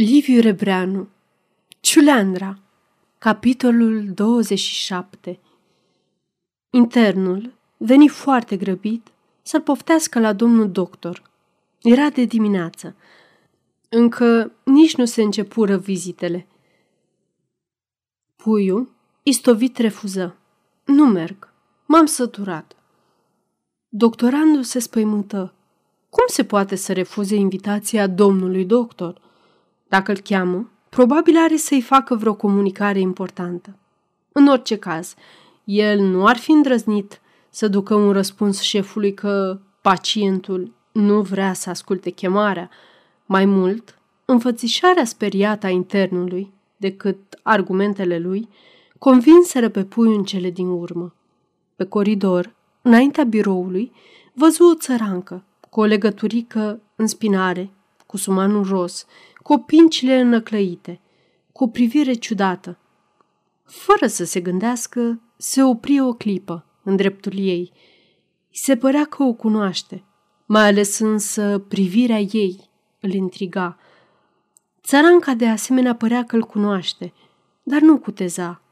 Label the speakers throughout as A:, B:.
A: Liviu Rebreanu Ciuleandra Capitolul 27 Internul veni foarte grăbit să-l poftească la domnul doctor. Era de dimineață. Încă nici nu se începură vizitele. Puiul, istovit, refuză. Nu merg. M-am săturat. Doctorandul se spăimântă. Cum se poate să refuze invitația domnului doctor? Dacă îl cheamă, probabil are să-i facă vreo comunicare importantă. În orice caz, el nu ar fi îndrăznit să ducă un răspuns șefului că pacientul nu vrea să asculte chemarea. Mai mult, înfățișarea speriată a internului decât argumentele lui convinseră pe pui în cele din urmă. Pe coridor, înaintea biroului, văzu o țărancă cu o legăturică în spinare, cu sumanul ros cu pincile înăclăite, cu o privire ciudată. Fără să se gândească, se opri o clipă în dreptul ei. Se părea că o cunoaște, mai ales însă privirea ei îl intriga. Țaranca de asemenea părea că îl cunoaște, dar nu cuteza.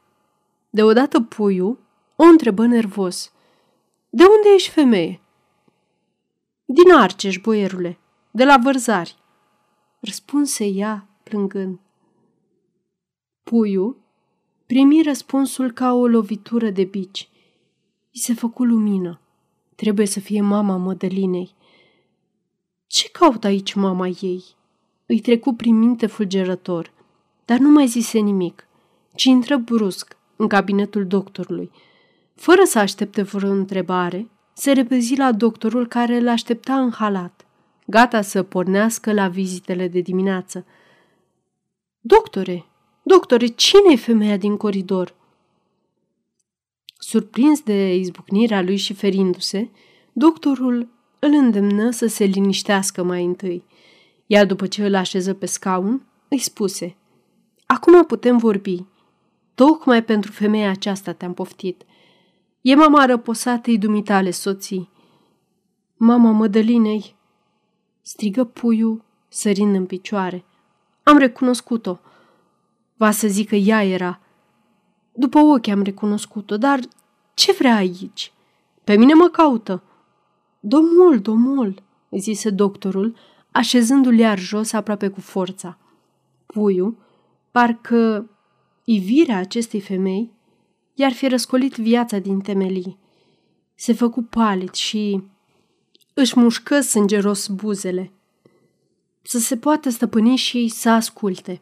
A: Deodată puiul o întrebă nervos. De unde ești femeie?" Din Arceș, boierule, de la vărzari răspunse ea plângând. Puiul primi răspunsul ca o lovitură de bici. I se făcu lumină. Trebuie să fie mama Mădălinei. Ce caută aici mama ei? Îi trecu prin minte fulgerător, dar nu mai zise nimic, ci intră brusc în cabinetul doctorului. Fără să aștepte vreo întrebare, se repezi la doctorul care îl aștepta în halat gata să pornească la vizitele de dimineață. Doctore, doctore, cine e femeia din coridor? Surprins de izbucnirea lui și ferindu-se, doctorul îl îndemnă să se liniștească mai întâi. Iar după ce îl așeză pe scaun, îi spuse Acum putem vorbi. Tocmai pentru femeia aceasta te-am poftit. E mama răposatei dumitale soții. Mama Mădălinei, strigă puiul, sărind în picioare. Am recunoscut-o. Va să zic că ea era. După ochi am recunoscut-o, dar ce vrea aici? Pe mine mă caută. Domnul, domnul, zise doctorul, așezându-l iar jos aproape cu forța. Puiul, parcă ivirea acestei femei i-ar fi răscolit viața din temelii. Se făcu palid și își mușcă sângeros buzele. Să se poată stăpâni și să asculte.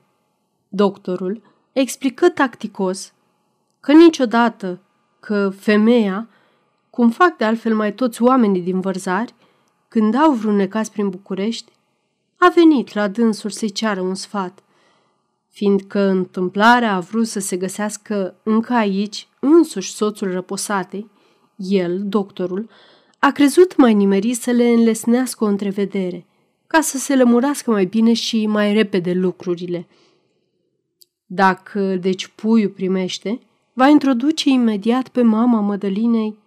A: Doctorul explică tacticos că niciodată că femeia, cum fac de altfel mai toți oamenii din vărzari, când au vreun necaz prin București, a venit la dânsul să-i ceară un sfat, fiindcă întâmplarea a vrut să se găsească încă aici însuși soțul răposatei, el, doctorul, a crezut mai nimerit să le înlesnească o întrevedere, ca să se lămurească mai bine și mai repede lucrurile. Dacă deci puiul primește, va introduce imediat pe mama Mădălinei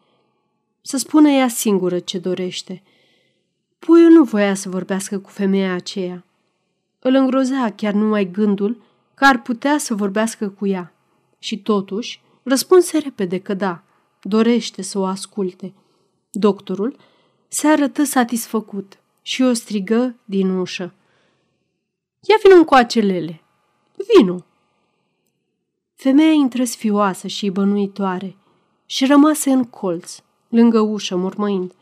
A: să spună ea singură ce dorește. Puiul nu voia să vorbească cu femeia aceea. Îl îngrozea chiar numai gândul că ar putea să vorbească cu ea. Și totuși răspunse repede că da, dorește să o asculte. Doctorul se arătă satisfăcut și o strigă din ușă. Ia vină cu acelele. Vino. Femeia intră sfioasă și bănuitoare și rămase în colț, lângă ușă, mormăind.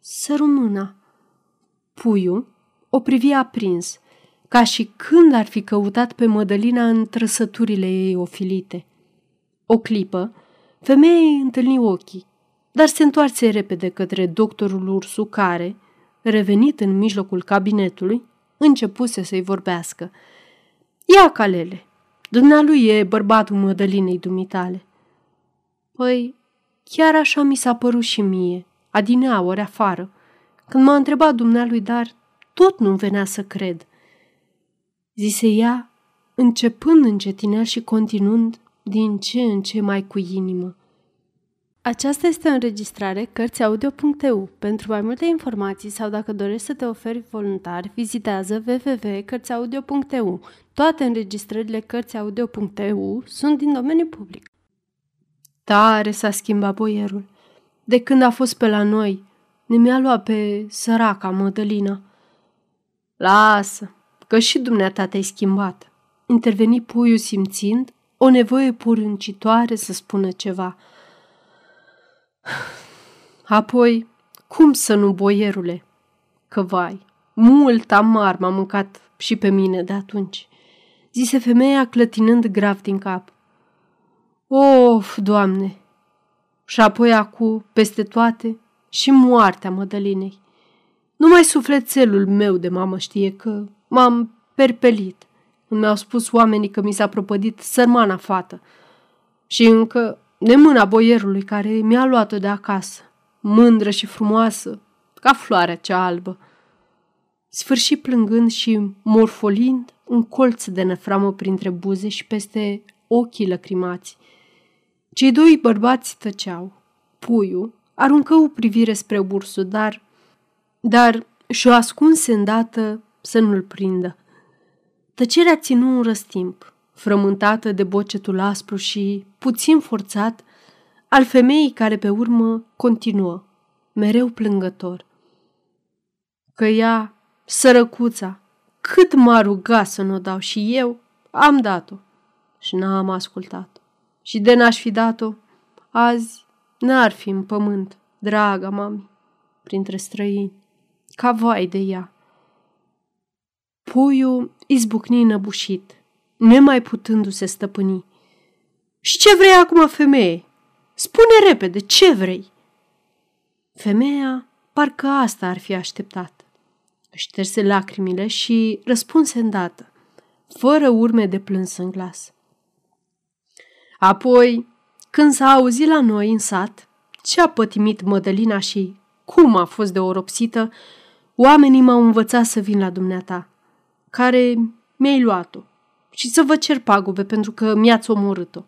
A: Să mâna. Puiul o privi aprins, ca și când ar fi căutat pe Mădălina în trăsăturile ei ofilite. O clipă, femeia îi întâlni ochii dar se întoarce repede către doctorul Ursu care, revenit în mijlocul cabinetului, începuse să-i vorbească. Ia calele, dumnealui e bărbatul mădălinei dumitale. Păi, chiar așa mi s-a părut și mie, adinea ori afară, când m-a întrebat dumnealui, dar tot nu venea să cred. Zise ea, începând încetinel și continuând din ce în ce mai cu inimă. Aceasta este o înregistrare Cărțiaudio.eu. Pentru mai multe informații sau dacă dorești să te oferi voluntar, vizitează www.cărțiaudio.eu. Toate înregistrările Cărțiaudio.eu sunt din domeniu public. Tare s-a schimbat boierul. De când a fost pe la noi, ne mi-a luat pe săraca Mădălina. Lasă, că și dumneata te-ai schimbat. Interveni puiul simțind o nevoie purâncitoare să spună ceva – Apoi, cum să nu, boierule? Că vai, mult amar m-a mâncat și pe mine de atunci, zise femeia clătinând grav din cap. Of, doamne! Și apoi acu, peste toate, și moartea Mădălinei. Numai sufletelul meu de mamă știe că m-am perpelit. Mi-au spus oamenii că mi s-a propădit sărmana fată. Și încă de mâna boierului care mi-a luat-o de acasă, mândră și frumoasă, ca floarea cea albă. Sfârși plângând și morfolind un colț de năframă printre buze și peste ochii lăcrimați. Cei doi bărbați tăceau. Puiul aruncă o privire spre ursul, dar, dar și-o ascunse îndată să nu-l prindă. Tăcerea ținu un răstimp frământată de bocetul aspru și puțin forțat al femeii care pe urmă continuă, mereu plângător. Că ea, sărăcuța, cât m-a rugat să nu o dau și eu, am dat-o și n-am ascultat. Și de n-aș fi dat-o, azi n-ar fi în pământ, draga mami, printre străini, ca vai de ea. Puiul izbucni năbușit, nemai putându-se stăpâni. Și ce vrei acum, femeie? Spune repede, ce vrei? Femeia parcă asta ar fi așteptat. Șterse lacrimile și răspunse îndată, fără urme de plâns în glas. Apoi, când s-a auzit la noi în sat ce a pătimit Mădălina și cum a fost de oropsită, oamenii m-au învățat să vin la dumneata, care mi-ai luat-o și să vă cer pagube pentru că mi-ați omorât-o.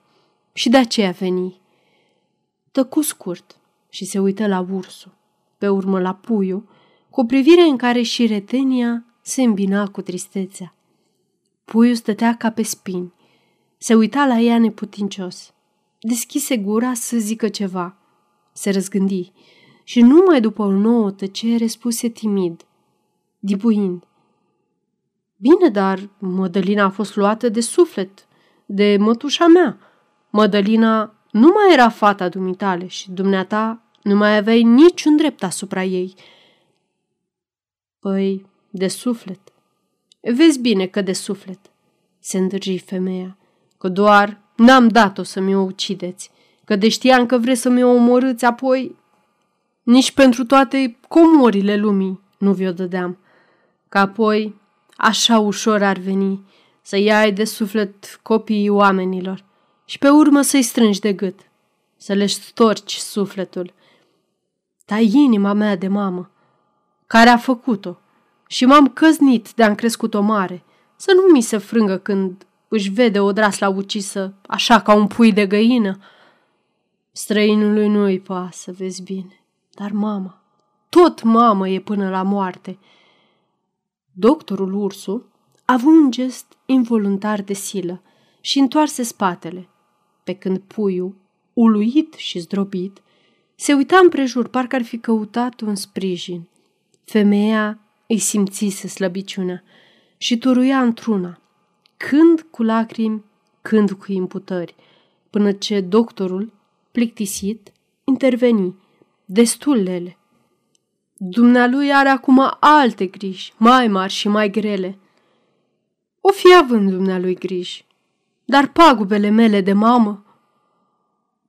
A: Și de aceea veni. Tăcu scurt și se uită la ursul, pe urmă la puiul, cu o privire în care și retenia se îmbina cu tristețea. Puiul stătea ca pe spini, se uita la ea neputincios. Deschise gura să zică ceva. Se răzgândi și numai după o nouă tăcere spuse timid, dibuind. Bine, dar Mădălina a fost luată de suflet, de mătușa mea. Mădălina nu mai era fata dumitale și dumneata nu mai aveai niciun drept asupra ei. Păi, de suflet. Vezi bine că de suflet, se îndârgi femeia, că doar n-am dat-o să mi-o ucideți, că de știam că vreți să mi-o omorâți apoi, nici pentru toate comorile lumii nu vi-o dădeam, că apoi Așa ușor ar veni să iai de suflet copiii oamenilor și pe urmă să-i strângi de gât, să le storci sufletul. Dar inima mea de mamă, care a făcut-o și m-am căznit de-am crescut-o mare, să nu mi se frângă când își vede o drasla ucisă, așa ca un pui de găină. Străinului nu-i pasă, vezi bine, dar mama, tot mamă e până la moarte – Doctorul Ursu a avut un gest involuntar de silă și întoarse spatele, pe când puiul, uluit și zdrobit, se uita împrejur, parcă ar fi căutat un sprijin. Femeia îi simțise slăbiciunea și turuia într-una, când cu lacrimi, când cu imputări, până ce doctorul, plictisit, interveni, destul lele, Dumnealui are acum alte griji, mai mari și mai grele. O fi având dumnealui griji, dar pagubele mele de mamă.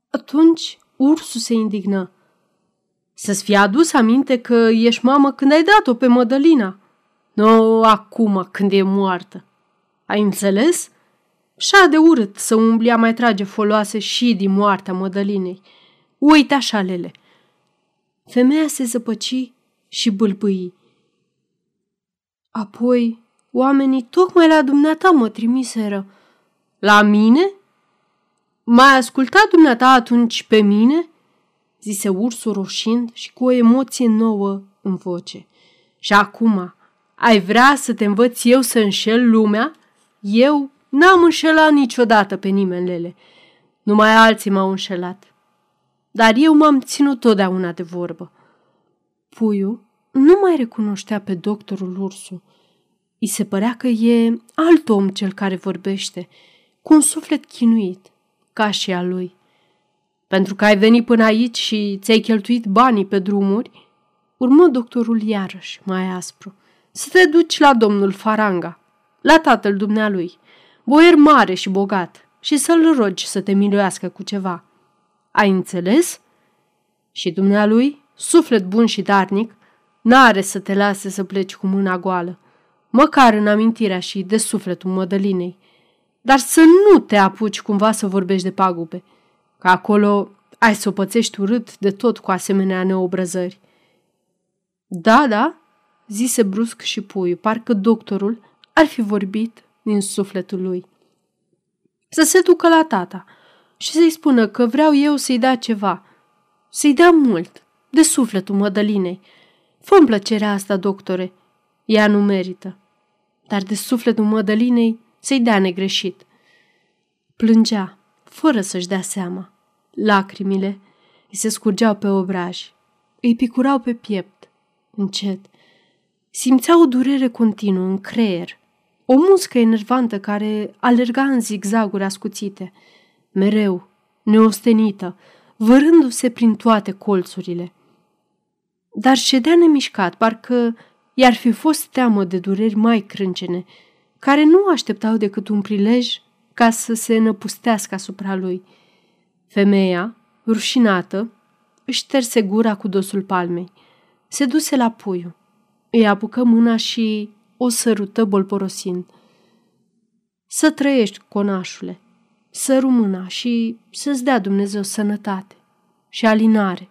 A: Atunci ursul se indignă. Să-ți fi adus aminte că ești mamă când ai dat-o pe Mădălina. Nu acum, când e moartă. Ai înțeles? Și de urât să umbli a mai trage foloase și din moartea Mădălinei. Uite așa, Lele. Femeia se zăpăci și bâlbâi. Apoi, oamenii tocmai la dumneata mă trimiseră. La mine? Mai ascultat dumneata atunci pe mine? zise ursul roșind și cu o emoție nouă în voce. Și acum, ai vrea să te învăț eu să înșel lumea? Eu n-am înșelat niciodată pe nimeni, Lele. Numai alții m-au înșelat. Dar eu m-am ținut totdeauna de vorbă. Puiul nu mai recunoștea pe doctorul ursu. I se părea că e alt om cel care vorbește, cu un suflet chinuit, ca și a lui. Pentru că ai venit până aici și ți-ai cheltuit banii pe drumuri, urmă doctorul iarăși, mai aspru, să te duci la domnul Faranga, la tatăl dumnealui, boier mare și bogat, și să-l rogi să te miluiască cu ceva. Ai înțeles? Și dumnealui, suflet bun și darnic, n-are să te lase să pleci cu mâna goală, măcar în amintirea și de sufletul mădălinei, dar să nu te apuci cumva să vorbești de pagube, că acolo ai să o pățești urât de tot cu asemenea neobrăzări. Da, da, zise brusc și puiul, parcă doctorul ar fi vorbit din sufletul lui. Să se ducă la tata și să-i spună că vreau eu să-i dea ceva, să-i dea mult, de sufletul Mădălinei. fă plăcerea asta, doctore, ea nu merită, dar de sufletul Mădălinei să-i dea negreșit. Plângea, fără să-și dea seama. Lacrimile îi se scurgeau pe obraj, îi picurau pe piept, încet. Simțea o durere continuă în creier, o muscă enervantă care alerga în zigzaguri ascuțite, mereu, neostenită, vărându-se prin toate colțurile. Dar ședea nemișcat, parcă i-ar fi fost teamă de dureri mai crâncene, care nu așteptau decât un prilej ca să se năpustească asupra lui. Femeia, rușinată, își șterse gura cu dosul palmei. Se duse la puiu. Îi apucă mâna și o sărută bolporosind. Să trăiești, conașule, să rumâna și să-ți dea Dumnezeu sănătate și alinare.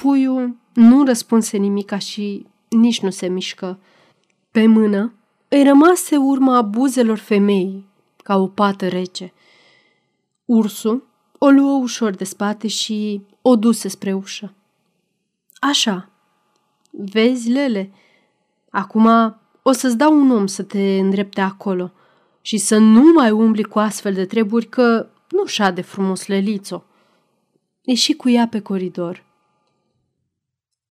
A: Puiul nu răspunse nimica și nici nu se mișcă. Pe mână îi rămase urma buzelor femeii, ca o pată rece. Ursul o luă ușor de spate și o duse spre ușă. Așa, vezi, Lele, acum o să-ți dau un om să te îndrepte acolo și să nu mai umbli cu astfel de treburi că nu șade frumos lelițo. Ieși cu ea pe coridor